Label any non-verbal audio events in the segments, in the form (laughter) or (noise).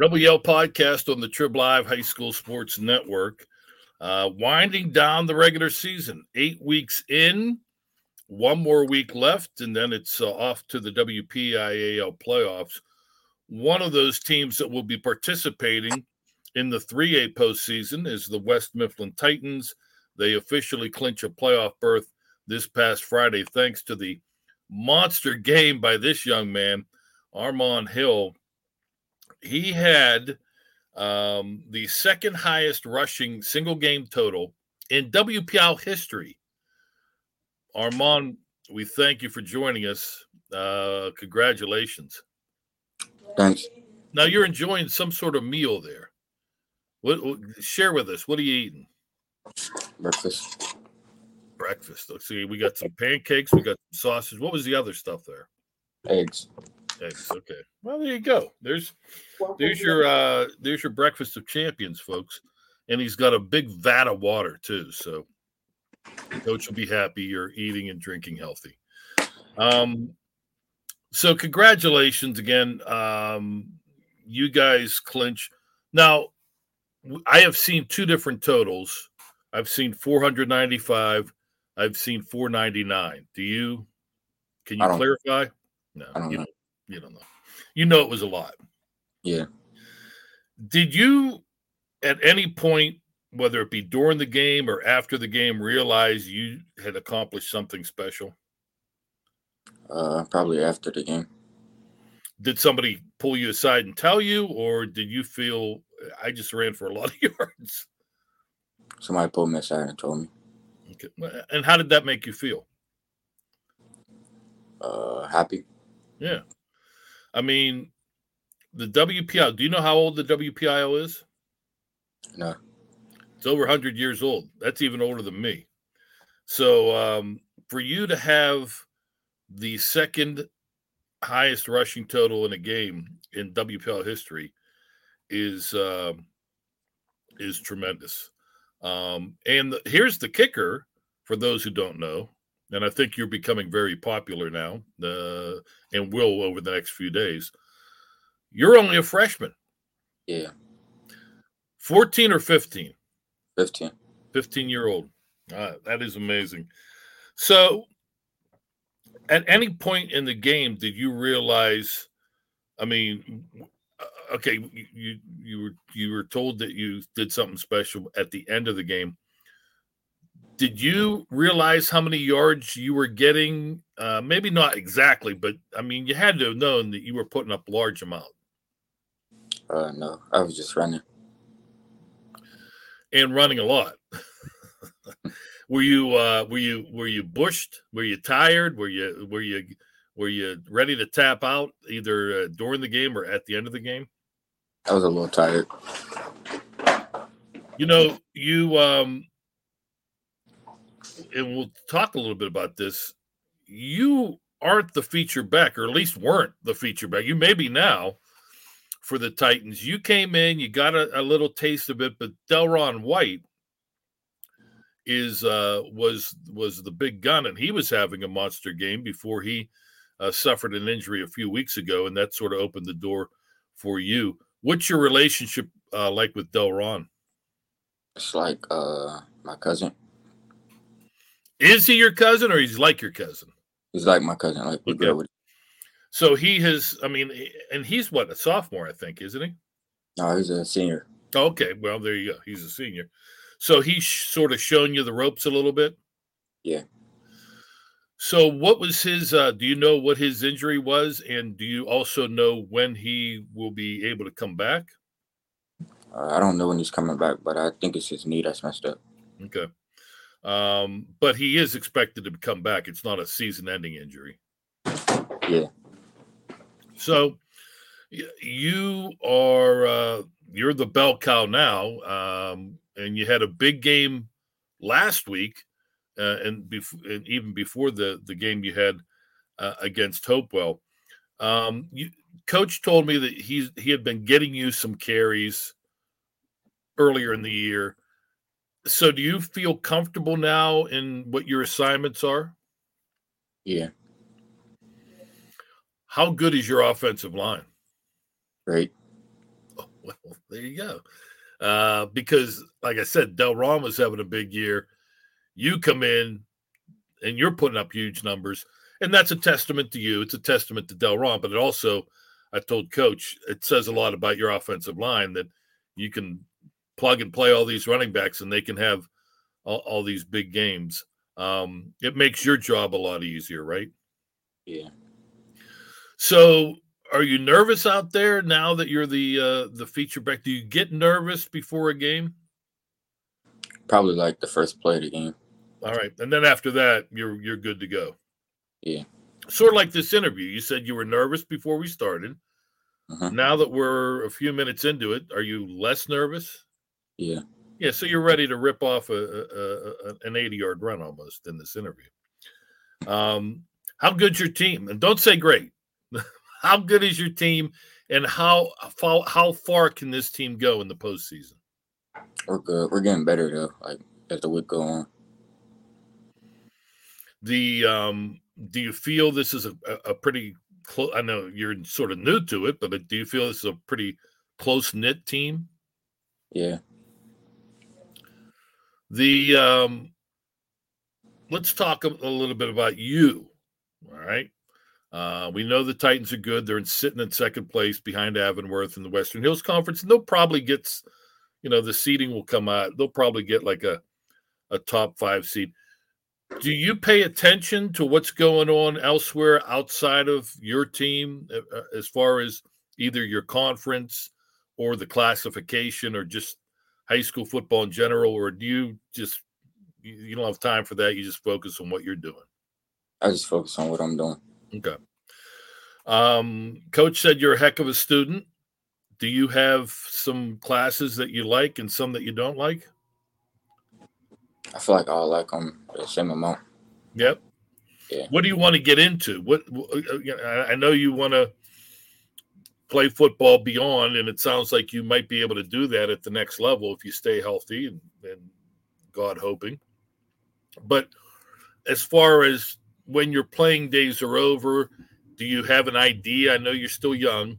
Rebel Yell podcast on the Trib Live High School Sports Network. Uh, winding down the regular season, eight weeks in, one more week left, and then it's uh, off to the WPIAL playoffs. One of those teams that will be participating in the 3A postseason is the West Mifflin Titans. They officially clinch a playoff berth this past Friday, thanks to the monster game by this young man, Armand Hill. He had um, the second highest rushing single game total in WPIAL history. Armand, we thank you for joining us. Uh, congratulations. Thanks. Now you're enjoying some sort of meal there. What, what share with us? What are you eating? Breakfast. Breakfast. Let's see. We got some pancakes. We got some sausage. What was the other stuff there? Eggs. Eggs. Okay. Well, there you go. There's there's your uh there's your breakfast of champions, folks. And he's got a big vat of water too. So coach will be happy you're eating and drinking healthy. Um so congratulations again. Um you guys clinch. Now I have seen two different totals. I've seen 495. I've seen 499. Do you? Can you clarify? No, you don't. You don't know. You know it was a lot. Yeah. Did you, at any point, whether it be during the game or after the game, realize you had accomplished something special? Uh, probably after the game. Did somebody pull you aside and tell you, or did you feel I just ran for a lot of (laughs) yards? Somebody pulled me aside and told me. Okay. And how did that make you feel? Uh, happy. Yeah. I mean, the WPI, do you know how old the WPIAL is? No. It's over 100 years old. That's even older than me. So, um, for you to have the second highest rushing total in a game in WPIAL history is uh, is tremendous. Um, and the, here's the kicker for those who don't know, and I think you're becoming very popular now, uh, and will over the next few days. You're only a freshman. Yeah. 14 or 15? 15. 15 year old. Uh, that is amazing. So, at any point in the game, did you realize? I mean, uh, okay, you you were you were told that you did something special at the end of the game. Did you realize how many yards you were getting? Uh, maybe not exactly, but I mean, you had to have known that you were putting up large amount. Uh, no, I was just running. And running a lot. (laughs) were you uh were you were you bushed? Were you tired? Were you were you were you ready to tap out either uh, during the game or at the end of the game? I was a little tired. You know, you um and we'll talk a little bit about this. You aren't the feature back, or at least weren't the feature back. You may be now for the Titans. You came in, you got a, a little taste of it, but Delron White is uh was was the big gun, and he was having a monster game before he uh, suffered an injury a few weeks ago, and that sort of opened the door for you. What's your relationship uh, like with Delron? It's like uh my cousin. Is he your cousin, or he's like your cousin? He's like my cousin. Like we with. So he has. I mean, and he's what a sophomore, I think, isn't he? No, he's a senior. Okay, well there you go. He's a senior. So he's sort of shown you the ropes a little bit. Yeah. So what was his? uh Do you know what his injury was, and do you also know when he will be able to come back? Uh, I don't know when he's coming back, but I think it's his knee that's messed up. Okay. Um, but he is expected to come back. It's not a season-ending injury. Yeah. So you are uh, you're the bell cow now, um, and you had a big game last week, uh, and, bef- and even before the the game you had uh, against Hopewell. Um, you, Coach told me that he's he had been getting you some carries earlier in the year. So, do you feel comfortable now in what your assignments are? Yeah. How good is your offensive line? Great. Well, there you go. Uh, because, like I said, Delron was having a big year. You come in and you're putting up huge numbers, and that's a testament to you. It's a testament to Delron, but it also, I told Coach, it says a lot about your offensive line that you can plug and play all these running backs, and they can have all, all these big games. Um, it makes your job a lot easier, right? Yeah. So are you nervous out there now that you're the uh, the feature back? Do you get nervous before a game? Probably like the first play of the game. All right, and then after that, you're you're good to go. Yeah. Sort of like this interview. You said you were nervous before we started. Uh-huh. Now that we're a few minutes into it, are you less nervous? Yeah. Yeah, so you're ready to rip off a, a, a an 80 yard run almost in this interview. Um, how good's your team? And don't say great. (laughs) how good is your team, and how how how far can this team go in the postseason? We're good. We're getting better though. Like as the week go on. The um, do you feel this is a, a pretty close? I know you're sort of new to it, but do you feel this is a pretty close knit team? Yeah. The um, let's talk a, little bit about you. All right. Uh, we know the Titans are good. They're in, sitting in second place behind Avonworth in the Western Hills Conference. And they'll probably get, you know, the seeding will come out. They'll probably get like a, a top five seed. Do you pay attention to what's going on elsewhere outside of your team uh, uh, as far as either your conference or the classification or just high school football in general? Or do you just, you don't have time for that? You just focus on what you're doing? I just focus on what I'm doing. Okay. Um, Coach said you're a heck of a student. Do you have some classes that you like and some that you don't like? I feel like I like them the same amount. Yep. Yeah. What do you want to get into? What uh, I know you want to play football beyond, and it sounds like you might be able to do that at the next level if you stay healthy and, and God hoping. But as far as when your playing days are over, do you have an idea? I know you're still young,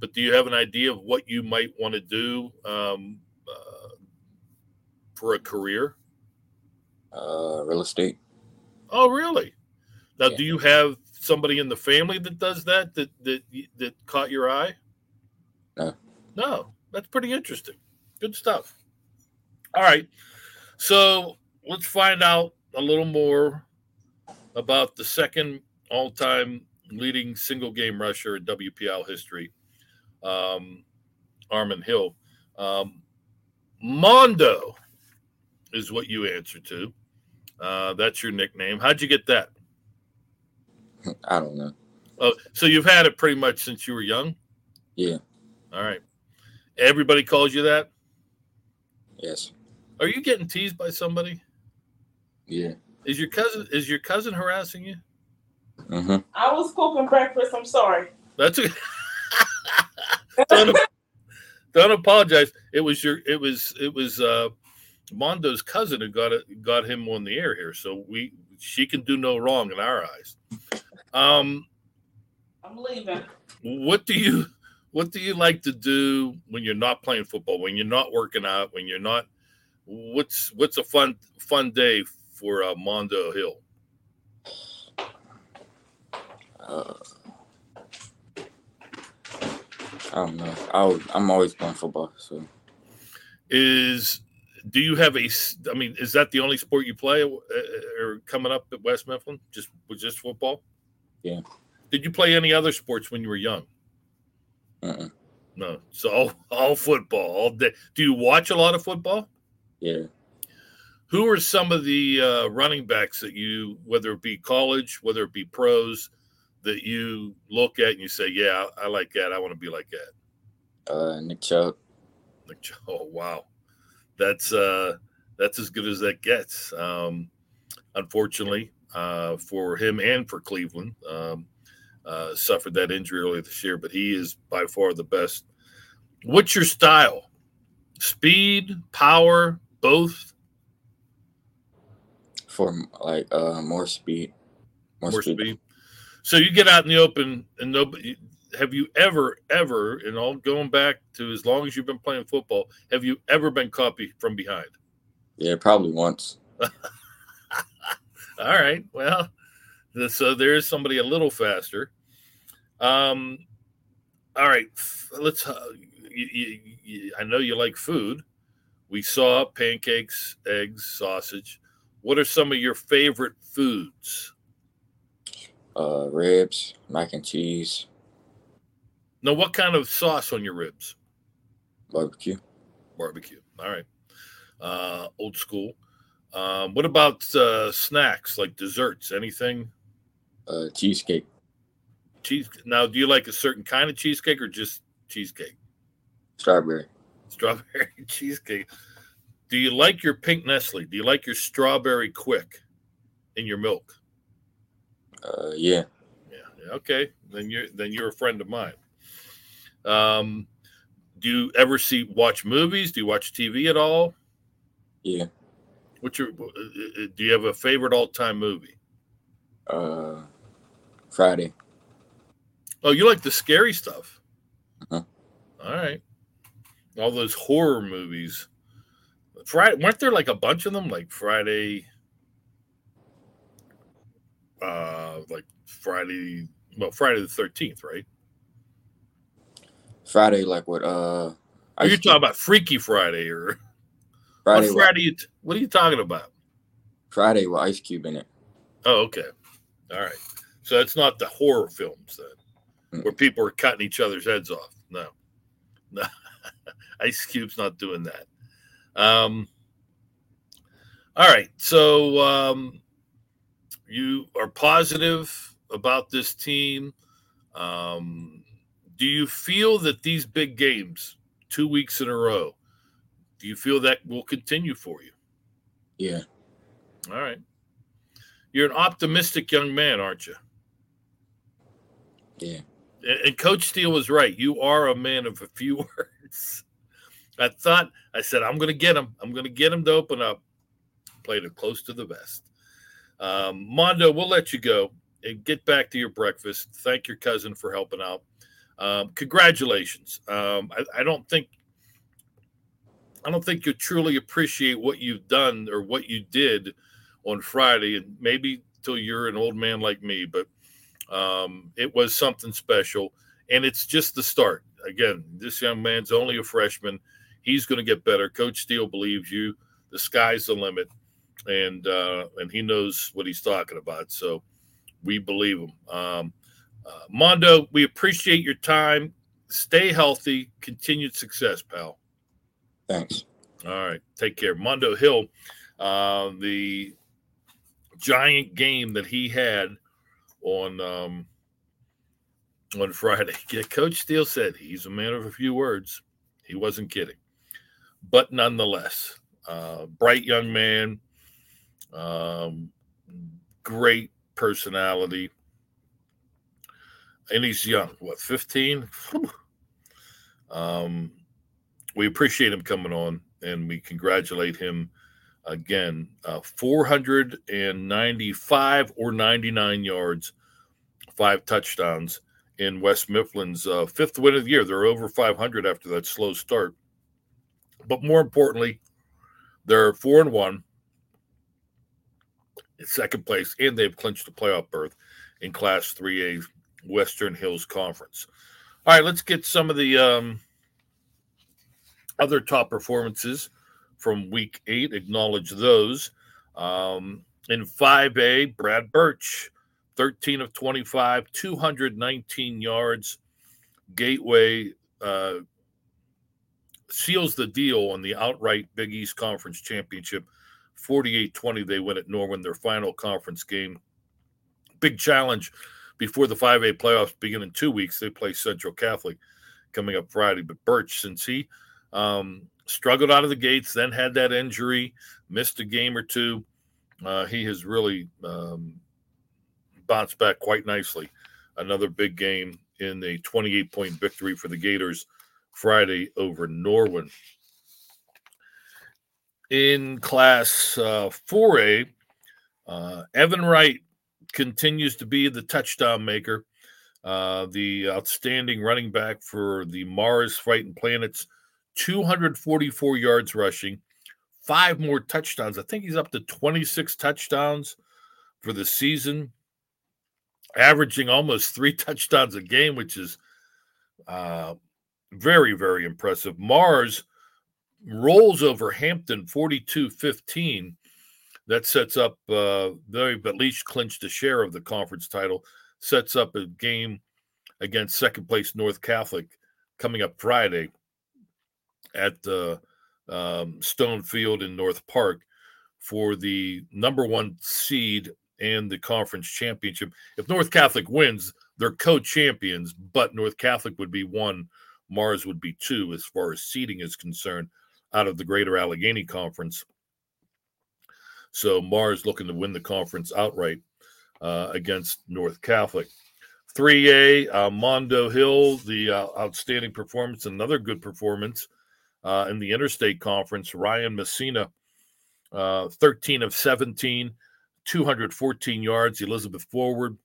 but do you have an idea of what you might want to do um, uh, for a career? Uh, real estate. Oh, really? Now, Yeah. do you have somebody in the family that does that that that that caught your eye? No. No, that's pretty interesting. Good stuff. All right, so let's find out a little more about the second all-time leading single game rusher in WPIAL history, um, Armand Hill. Um, Mondo is what you answer to. Uh, that's your nickname. How'd you get that? I don't know. Oh, so you've had it pretty much since you were young. Yeah. All right. Everybody calls you that. Yes. Are you getting teased by somebody? Yeah. Is your cousin is your cousin harassing you? Mm-hmm. I was cooking breakfast. I'm sorry. That's a (laughs) don't, don't apologize. It was your it was it was uh Mondo's cousin who got it got him on the air here. So we she can do no wrong in our eyes. Um I'm leaving. what do you what do you like to do when you're not playing football when you're not working out when you're not what's what's a fun fun day for uh, mondo hill Uh, I don't know. I was, I'm always playing football, so is do you have a? I mean is that the only sport you play uh, or coming up at west mifflin just was just football Yeah. did you play any other sports when you were young uh-uh. no so all, all football all day do you watch a lot of football yeah. who are some of the uh, running backs that you, whether it be college, whether it be pros, that you look at and you say, "Yeah, I, I like that. I want to be like that." Uh, Nick Chubb. Like, (laughs) oh wow, that's uh, that's as good as that gets. Um, unfortunately, uh, for him and for Cleveland, um, uh, suffered that injury earlier this year, but he is by far the best. What's your style? Speed, power, both. for like uh more speed. more speed. So you get out in the open and nobody have you ever, ever, and all going back to as long as you've been playing football, have you ever been caught be, from behind? Yeah, probably once. (laughs) all right. Well, so there is somebody a little faster. Um, all right. Let's. Uh, you, you, you, I know you like food. We saw pancakes, eggs, sausage. What are some of your favorite foods? Uh, ribs, mac and cheese. Now, what kind of sauce on your ribs? Barbecue. Barbecue. All right. Uh, old school. Um, what about uh, snacks like desserts? Anything? Uh, cheesecake. Cheese. Now, do you like a certain kind of cheesecake or just cheesecake? Strawberry. Strawberry (laughs) cheesecake. Do you like your pink Nestle? Do you like your strawberry quick in your milk? Uh, yeah. Yeah. Okay. Then you're then you're a friend of mine. Um, do you ever see watch movies? Do you watch TV at all? Yeah. What's your? Uh, uh, do you have a favorite all time movie? Uh, Friday. Oh, you like the scary stuff. Uh-huh. All right. All those horror movies. Friday weren't there like a bunch of them? Like Friday, uh, like Friday, well, Friday the thirteenth, right? Friday, like what? Uh, are you talking about Freaky Friday or Friday? What Friday? What, what are you talking about? Friday with Ice Cube in it. Oh, okay. All right. So it's not the horror films then, mm. where people are cutting each other's heads off. No, (laughs) no. Ice Cube's not doing that. Um. All right. So um, you are positive about this team. Um, do you feel that these big games, two weeks in a row, do you feel that will continue for you? Yeah. All right. You're an optimistic young man, aren't you? Yeah. And Coach Steele was right. You are a man of a few (laughs) words. I thought, I said, I'm going to get him. I'm going to get him to open up. Played it close to the vest. Um, Mondo, we'll let you go and get back to your breakfast. Thank your cousin for helping out. Um, congratulations. Um, I, I don't think I don't think you truly appreciate what you've done or what you did on Friday, and maybe till you're an old man like me, but um, it was something special, and it's just the start. Again, this young man's only a freshman. He's going to get better. Coach Steele believes you. The sky's the limit, and uh, and he knows what he's talking about. So we believe him. Um, uh, Mondo, we appreciate your time. Stay healthy. Continued success, pal. Thanks. All right. Take care. Mondo Hill, uh, the giant game that he had on um, on Friday. (laughs) Yeah, Coach Steele said he's a man of a few words. He wasn't kidding. But nonetheless, uh, bright young man, um, great personality. And he's young, what, 15? Um, we appreciate him coming on and we congratulate him again. Uh, 495 or 99 yards, five touchdowns in West Mifflin's uh, fifth win of the year. They're over 500 after that slow start. But more importantly, they're four and one second place, and they've clinched a playoff berth in Class 3A Western Hills Conference. All right, let's get some of the um, other top performances from week eight. Acknowledge those. Um, in 5A, Brad Birch, 13 of 25, 219 yards. Gateway uh, seals the deal on the outright Big East Conference Championship. 48 20, they win at Norwin, their final conference game. Big challenge before the 5A playoffs begin in two weeks. They play Central Catholic coming up Friday. But Birch, since he um, struggled out of the gates, then had that injury, missed a game or two, uh, he has really um, bounced back quite nicely. Another big game in the 28 point victory for the Gators Friday over Norwin. In class uh, 4A, uh, Evan Wright continues to be the touchdown maker. uh, the outstanding running back for the Mars Fighting Planets, 244 yards rushing, five more touchdowns. I think he's up to 26 touchdowns for the season, averaging almost three (laughs) touchdowns a game, which is uh, very, very impressive. Mars rolls over Hampton 42 15. That sets up, uh, they've at least clinched a share of the conference title, sets up a game against second place North Catholic coming up Friday at the um, Stone Field in North Park for the number one seed and the conference championship. If North Catholic wins, they're co champions, but North Catholic would be one, Mars would be two as far as seeding is concerned out of the Greater Allegheny Conference. So Mars looking to win the conference outright uh, against North Catholic. 3A, uh, Mondo Hill, the uh, outstanding performance, another good performance uh, in the Interstate Conference. Ryan Messina, uh, 13 of 17, 214 yards. Elizabeth Forward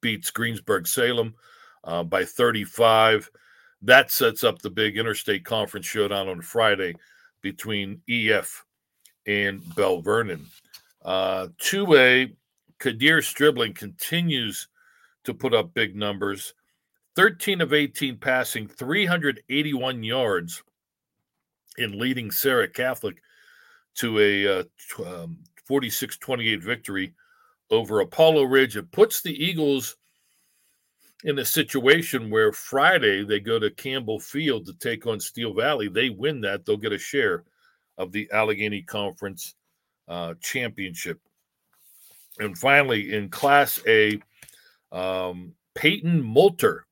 beats Greensburg Salem uh, by 35. That sets up the big Interstate Conference showdown on Friday between EF and Belle Vernon. Uh, 2A, Kadir Stribling continues to put up big numbers 13 of 18 passing, 381 yards in leading Serra Catholic to a uh, um, 46 28 victory over Apollo Ridge. It puts the Eagles in a situation where Friday they go to Campbell Field to take on Steel Valley. They win that, they'll get a share of the Allegheny Conference uh, Championship. And finally, in Class A, um, Peyton Moulter,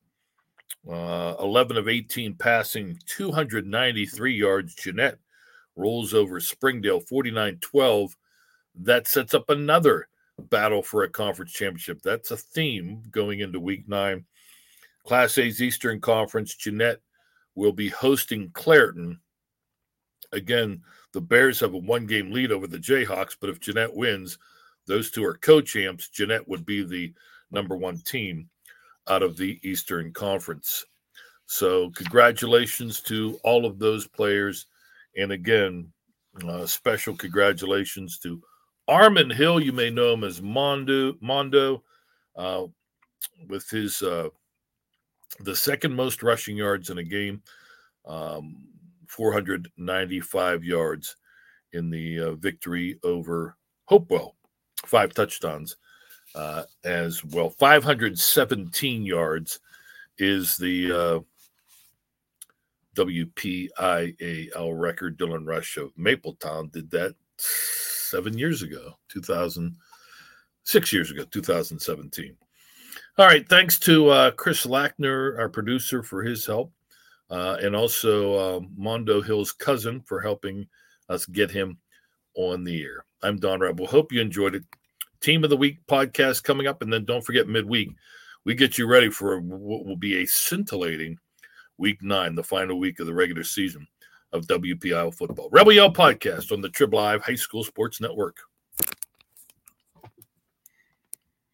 uh, 11 of 18 passing, 293 yards. Jeannette rolls over Springdale 49 12. That sets up another battle for a conference championship. That's a theme going into week nine. Class A's Eastern Conference, Jeannette will be hosting Clairton. Again, the Bears have a one game lead over the Jayhawks, but if Jeannette wins, those two are co champs. Jeannette would be the number one team out of the Eastern Conference. So, congratulations to all of those players. And again, uh, special congratulations to Armand Hill. You may know him as Mondo, Mondo uh, with his uh, the second most rushing yards in a game, um, 495 yards in the uh, victory over Hopewell, five touchdowns uh, as well. 517 yards is the uh, WPIAL record. Dylan Rush of Mapletown did that seven years ago, 2000, six years ago, 2017. All right. Thanks to uh, Chris Lackner, our producer, for his help, uh, and also uh, Mondo Hill's cousin for helping us get him on the air. I'm Don Rebel. Hope you enjoyed it. Team of the Week podcast coming up. And then don't forget midweek, we get you ready for what will be a scintillating week nine, the final week of the regular season of WPIAL football. Rebel Yell podcast on the Trib Live High School Sports Network.